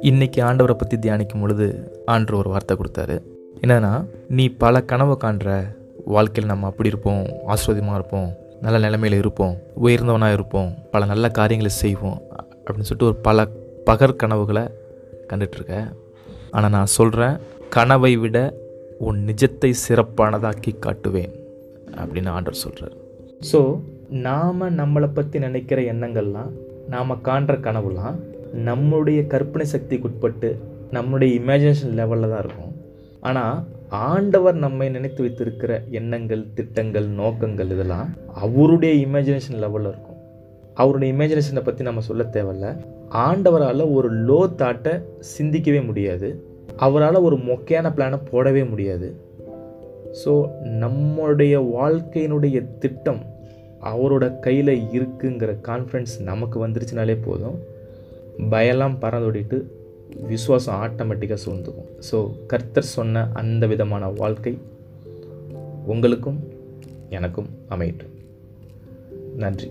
இன்னைக்கு ஆண்டவரை பற்றி தியானிக்கும் பொழுது ஆண்டவர் ஒரு வார்த்தை கொடுத்தாரு. என்னன்னா நீ பல கனவை காண்ற வாழ்க்கையில் நம்ம அப்படி இருப்போம் ஆஸ்வதியமாக இருப்போம் நல்ல நிலைமையில் இருப்போம் உயர்ந்தவனாக இருப்போம் பல நல்ல காரியங்களை செய்வோம் அப்படின்னு சொல்லிட்டு ஒரு பல பகற் கனவுகளை கண்டுட்ருக்க. ஆனால் நான் சொல்கிறேன் கனவை விட உன் நிஜத்தை சிறப்பானதாக்கி காட்டுவேன் அப்படின்னு ஆண்டவர் சொல்கிறார் ஸோ நாம் நம்மளை பற்றி நினைக்கிற எண்ணங்கள்லாம் நாம் காண்ற கனவுலாம் நம்முடைய கற்பனை சக்திக்கு உட்பட்டு நம்முடைய இமேஜினேஷன் லெவலில் தான் இருக்கும். ஆனால் ஆண்டவர் நம்மை நினைத்து வைத்திருக்கிற எண்ணங்கள் திட்டங்கள் நோக்கங்கள் இதெல்லாம் அவருடைய இமேஜினேஷன் லெவலில் இருக்கும். அவருடைய இமேஜினேஷனை பற்றி நம்ம சொல்ல தேவையில்ல. ஆண்டவரால் ஒரு லோ தாட்டை சிந்திக்கவே முடியாது. அவரால் ஒரு மொக்கையான பிளானை போடவே முடியாது. ஸோ நம்மளுடைய வாழ்க்கையினுடைய திட்டம் அவரோட கையில் இருக்குங்கிற கான்ஃபிடன்ஸ் நமக்கு வந்துருச்சுனாலே போதும். பயம்லாம் பறந்தோடிட்டு விசுவாசம் ஆட்டோமேட்டிக்காக சூழ்ந்துக்கும். ஸோ கர்த்தர் சொன்ன அந்த விதமான வாழ்க்கை உங்களுக்கும் எனக்கும் அமையட்டும். நன்றி.